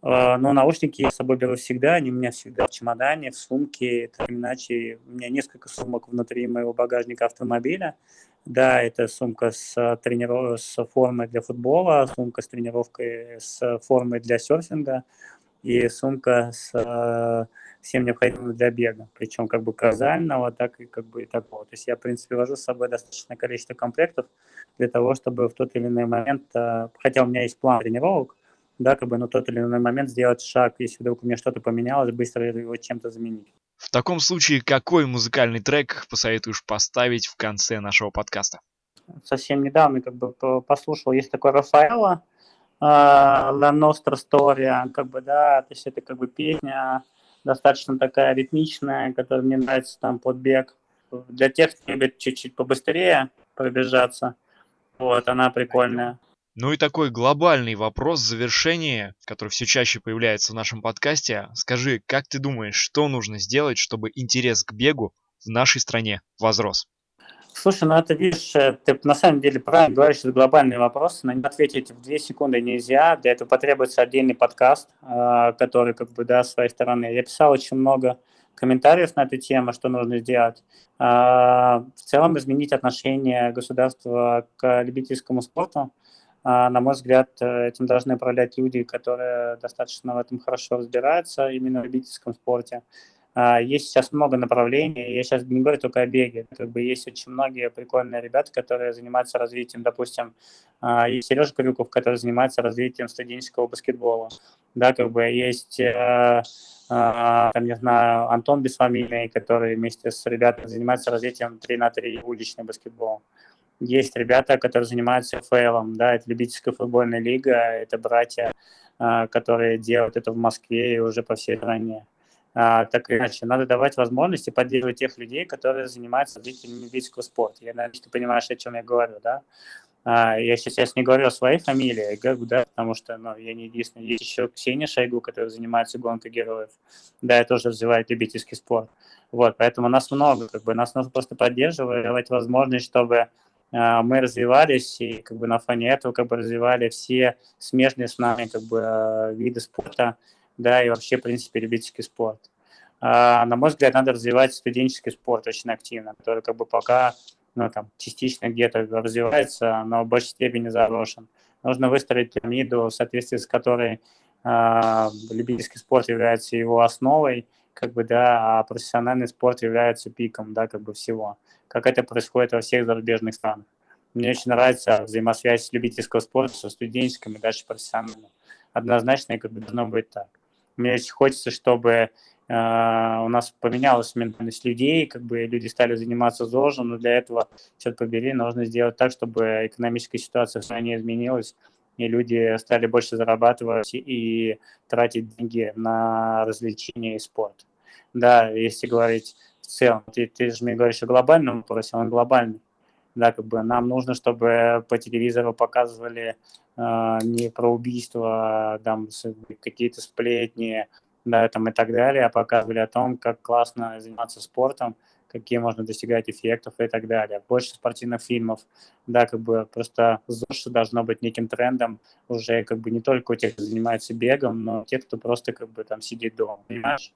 S3: а, но наушники я с собой беру всегда, они у меня всегда в чемодане, в сумке, так или иначе. У меня несколько сумок внутри моего багажника автомобиля. Да, это сумка с, трениров... с формой для футбола, сумка с тренировкой с формой для серфинга, и сумка с э, всем необходимым для бега, причем как бы казального, так и как бы и такого. То есть я, в принципе, вожу с собой достаточное количество комплектов для того, чтобы в тот или иной момент, э, хотя у меня есть план тренировок, да, как бы на тот или иной момент сделать шаг, если вдруг у меня что-то поменялось, быстро его чем-то заменить.
S2: В таком случае, какой музыкальный трек посоветуешь поставить в конце нашего подкаста?
S3: Совсем недавно как бы послушал, есть такой Рафаэла, La Nostra Storia, как бы, да, то есть это как бы песня достаточно такая ритмичная, которая мне нравится там под бег. Для тех, кто любит чуть-чуть побыстрее пробежаться, вот, она прикольная.
S2: Ну и такой глобальный вопрос завершения, который все чаще появляется в нашем подкасте. Скажи, как ты думаешь, что нужно сделать, чтобы интерес к бегу в нашей стране возрос?
S3: Слушай, ну это, видишь, э, ты на самом деле правильно говоришь, это глобальный вопрос, на него ответить в две секунды нельзя, для этого потребуется отдельный подкаст, э, который, как бы, да, с своей стороны. Я писал очень много комментариев на эту тему, что нужно сделать. Э, в целом изменить отношение государства к любительскому спорту. На мой взгляд, этим должны управлять люди, которые достаточно в этом хорошо разбираются, именно в любительском спорте. А, есть сейчас много направлений, я сейчас не говорю только о беге, как бы есть очень многие прикольные ребята, которые занимаются развитием, допустим, а, есть Сережа Крюков, который занимается развитием студенческого баскетбола, да, как бы есть, э, а, там, не знаю, Антон Бесфамильный, который вместе с ребятами занимается развитием 3 на 3 уличный баскетбол. Есть ребята, которые занимаются ФЛом, да, это любительская футбольная лига, это братья, которые делают это в Москве и уже по всей стране. а, так или иначе, надо давать возможности поддерживать тех людей, которые занимаются развитием любительского спорта. Я надеюсь, ты понимаешь, о чем я говорю, да? А, я сейчас, не говорю о своей фамилии, да, потому что ну, я не единственный. Есть еще Ксения Шойгу, которая занимается гонкой героев. Да, я тоже развиваю любительский спорт. Вот, поэтому нас много, как бы нас нужно просто поддерживать, давать возможность, чтобы мы развивались, и как бы на фоне этого как бы развивали все смежные с нами как бы виды спорта, да, и вообще, в принципе, любительский спорт. А, на мой взгляд, надо развивать студенческий спорт очень активно, который как бы пока ну, там, частично где-то развивается, но в большей степени заброшен. Нужно выстроить пирамиду, в соответствии с которой э, любительский спорт является его основой, как бы, да, а профессиональный спорт является пиком, да, как бы всего. Как это происходит во всех зарубежных странах. Мне очень нравится взаимосвязь любительского спорта со студенческим и дальше профессиональным. Однозначно, как бы должно быть так. Мне очень хочется, чтобы Uh, у нас поменялась ментальность людей, как бы люди стали заниматься ЗОЖем, но для этого, черт побери, нужно сделать так, чтобы экономическая ситуация в стране изменилась, и люди стали больше зарабатывать и тратить деньги на развлечения и спорт. Да, если говорить в целом, ты, ты же мне говоришь о глобальном вопросе, он глобальный. Да, как бы нам нужно, чтобы по телевизору показывали э, не про убийства, там какие-то сплетни, да, там и так далее, а показывали о том, как классно заниматься спортом, какие можно достигать эффектов и так далее. Больше спортивных фильмов, да, как бы просто ЗОЖ должно быть неким трендом уже как бы не только у тех, кто занимается бегом, но тех, кто просто как бы там сидит дома, понимаешь?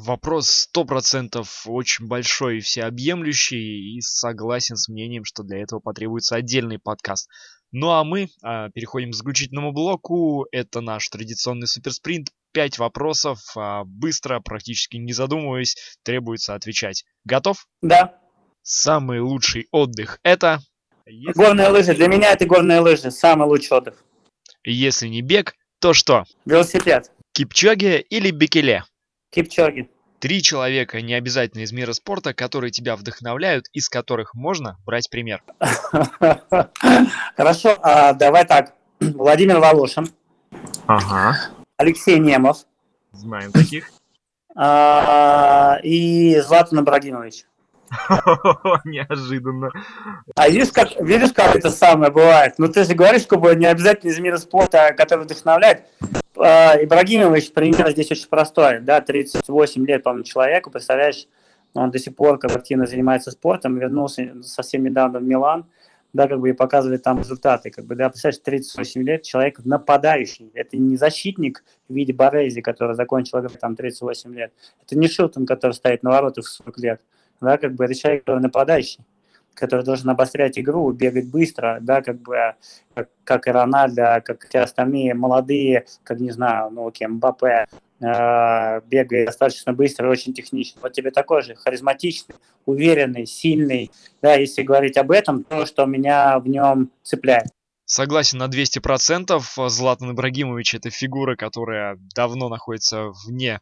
S2: Вопрос сто процентов очень большой и всеобъемлющий, и согласен с мнением, что для этого потребуется отдельный подкаст. Ну а мы а, переходим к заключительному блоку. Это наш традиционный суперспринт. Пять вопросов. А, быстро, практически не задумываясь, требуется отвечать. Готов?
S3: Да.
S2: Самый лучший отдых это...
S3: Если... Горные лыжи. Для меня это горные лыжи. Самый лучший отдых.
S2: Если не бег, то что?
S3: Велосипед.
S2: Кипчоги или Бекеле?
S3: Кипчоги.
S2: Три человека, не обязательно из мира спорта, которые тебя вдохновляют, из которых можно брать пример.
S3: Хорошо, а, давай так. Владимир Волошин.
S2: Ага.
S3: Алексей Немов.
S2: Знаем таких.
S3: А, и Златан Ибрагимович.
S2: Неожиданно.
S3: А видишь как, видишь, как это самое бывает? Ну, ты же говоришь, что не обязательно из мира спорта, который вдохновляет. А, Ибрагимович, пример здесь очень простой. Да, 38 лет, по-моему, человеку, представляешь, он до сих пор как активно занимается спортом, вернулся совсем недавно в Милан, да, как бы и показывает там результаты, как бы, да, представляешь, 38 лет, человек нападающий, это не защитник в виде Борези, который закончил там 38 лет, это не Шилтон, который стоит на воротах в 40 лет, да, как бы это человек, который нападающий, который должен обострять игру, бегать быстро, да, как бы, как, как и Рональдо, как те остальные молодые, как, не знаю, ну, кем, Мбаппе, э, бегает достаточно быстро и очень технично. Вот тебе такой же харизматичный, уверенный, сильный, да, если говорить об этом, то, что меня в нем цепляет.
S2: Согласен на 200%. Златан Ибрагимович – это фигура, которая давно находится вне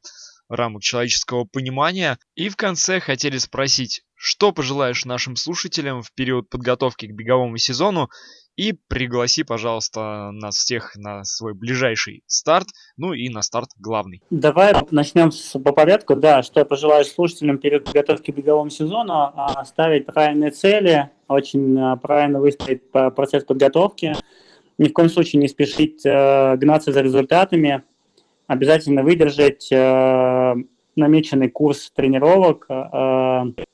S2: рамок человеческого понимания. И в конце хотели спросить, что пожелаешь нашим слушателям в период подготовки к беговому сезону и пригласи, пожалуйста, нас всех на свой ближайший старт, ну и на старт главный.
S3: Давай начнем с, по порядку. Да, что я пожелаю слушателям перед подготовкой к беговому сезону, а, ставить правильные цели, очень а, правильно выстроить процесс подготовки, ни в коем случае не спешить э, гнаться за результатами, обязательно выдержать э, намеченный курс тренировок, э,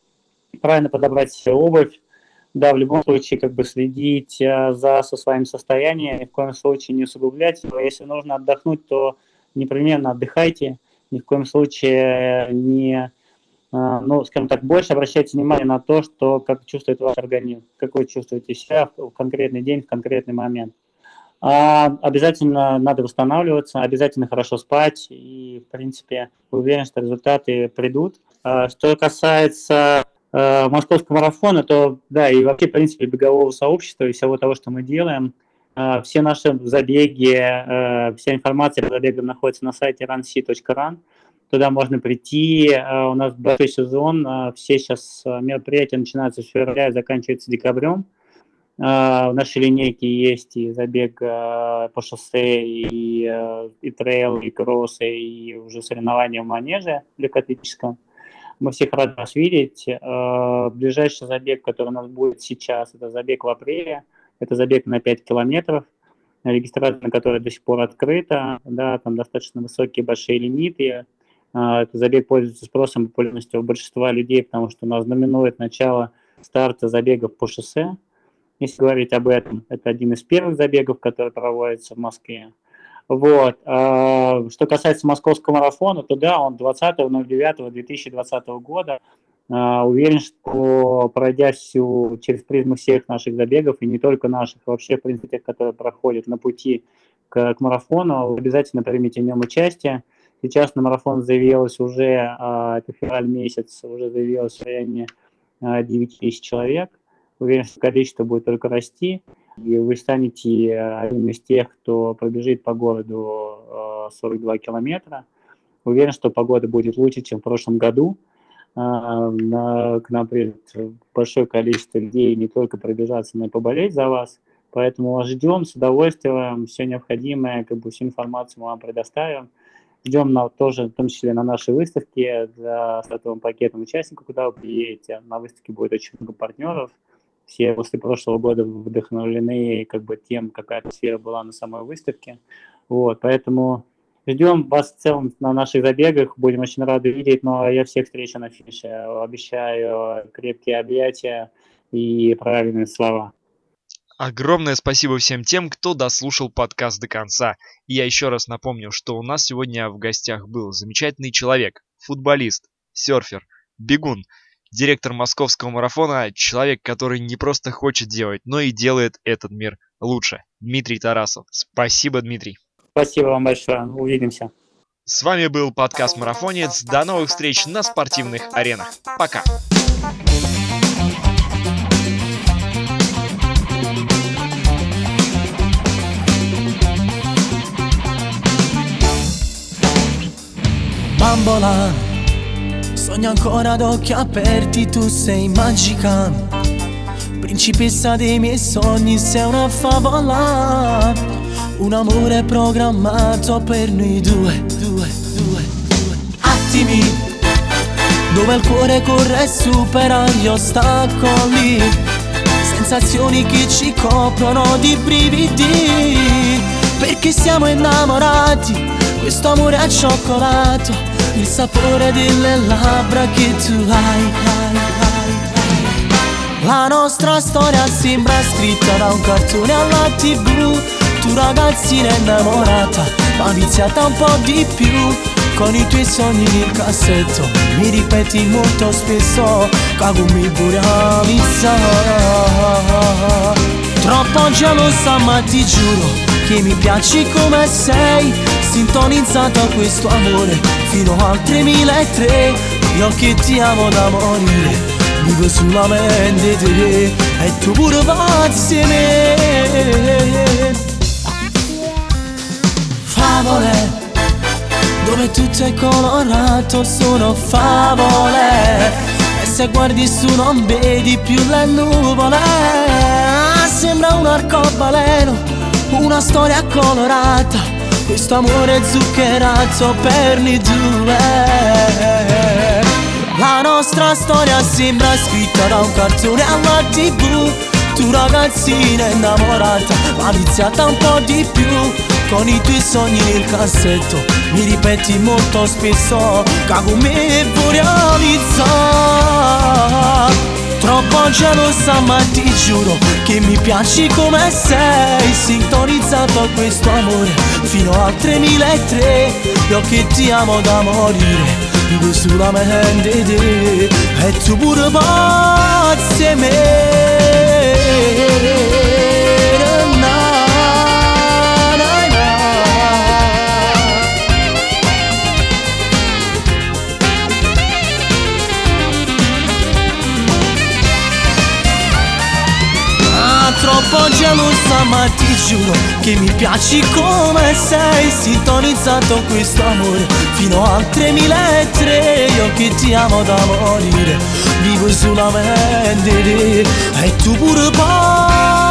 S3: правильно подобрать себе обувь, да, в любом случае, как бы следить э, за со своим состоянием, ни в коем случае не усугублять его. Если нужно отдохнуть, то непременно отдыхайте, ни в коем случае не, э, ну, скажем так, больше обращайте внимание на то, что как чувствует ваш организм, как вы чувствуете себя в конкретный день, в конкретный момент. А обязательно надо восстанавливаться, обязательно хорошо спать, и, в принципе, уверен, что результаты придут. А что касается э, московского марафона, то, да, и вообще, в принципе, бегового сообщества и всего того, что мы делаем, э, все наши забеги, э, вся информация по забегам находится на сайте runc.run. Туда можно прийти. У нас большой сезон. Все сейчас мероприятия начинаются с февраля и заканчиваются декабрем. А, в нашей линейке есть и забег а, по шоссе, и, а, и трейл, и кроссы, и уже соревнования в манеже легкоатлетическом. Мы всех рады вас видеть. Ближайший забег, который у нас будет сейчас, это забег в апреле. Это забег на 5 километров, регистрация на которой до сих пор открыта. Да, там достаточно высокие большие лимиты. Этот забег пользуется спросом и популярностью у большинства людей, потому что у нас знаменует начало старта забегов по шоссе. Если говорить об этом, это один из первых забегов, который проводится в Москве. Вот. А, что касается московского марафона, то да, он 20.09.2020 года. А, уверен, что пройдя всю, через призму всех наших забегов, и не только наших, вообще, в принципе, тех, которые проходят на пути к, к марафону, обязательно примите в нем участие. Сейчас на марафон заявилось уже, а, это февраль месяц, уже заявилось в районе 9 тысяч человек. Уверен, что количество будет только расти и вы станете э, одним из тех, кто пробежит по городу 42 э, километра. Уверен, что погода будет лучше, чем в прошлом году. Э, к нам придет большое количество людей не только пробежаться, но и поболеть за вас. Поэтому вас ждем с удовольствием, все необходимое, как бы всю информацию мы вам предоставим. Ждем на, тоже, в том числе на нашей выставке за стартовым пакетом участников, куда вы приедете. На выставке будет очень много партнеров все после прошлого года вдохновлены как бы тем, какая атмосфера была на самой выставке. Вот, поэтому ждем вас в целом на наших забегах, будем очень рады видеть, но я всех встречу на финише. Обещаю крепкие объятия и правильные слова.
S2: Огромное спасибо всем тем, кто дослушал подкаст до конца. И я еще раз напомню, что у нас сегодня в гостях был замечательный человек, футболист, серфер, бегун, директор московского марафона, человек, который не просто хочет делать, но и делает этот мир лучше. Дмитрий Тарасов. Спасибо, Дмитрий.
S3: Спасибо вам большое. Увидимся.
S2: С вами был подкаст «Марафонец». До новых встреч на спортивных аренах. Пока.
S1: Bambola Sogno ancora ad occhi aperti, tu sei magica. Principessa dei miei sogni, sei una favola. Un amore programmato per noi due, due, due, due. Attimi, dove il cuore corre e supera gli ostacoli. Sensazioni che ci coprono di brividi. Perché siamo innamorati, questo amore è cioccolato il sapore delle labbra che tu hai, hai, hai. La nostra storia sembra scritta da un cartone alla tv Tu ragazzina innamorata, ma viziata un po' di più. Con i tuoi sogni nel cassetto Mi ripeti molto spesso. Kagumi pure Alizza Troppo gelosa ma ti giuro Che mi piaci come sei Sintonizzato a questo amore fino al 3003 Io che ti amo da morire Vivo solamente te E tu pure me Favole Dove tutto è colorato sono favole. E se guardi su non vedi più le nuvole Sembra un arcobaleno Una storia colorata questo amore zuccherato per noi due. La nostra storia sembra scritta da un cartone alla tv Tu ragazzina innamorata, maliziata un po' di più. Con i tuoi sogni nel cassetto Mi ripeti molto spesso. Kagumi realizza Troppo gelosa ma ti giuro che mi piaci come sei. Sintonizzato a questo amore fino al 3003 Io che ti amo da morire Vivo solamente te. E tu pure pazzi me troppo gelosa ma ti giuro che mi piaci come sei Sintonizzato questo amore fino al 3003 Io che ti amo da morire Vivo solamente te. E tu pure poi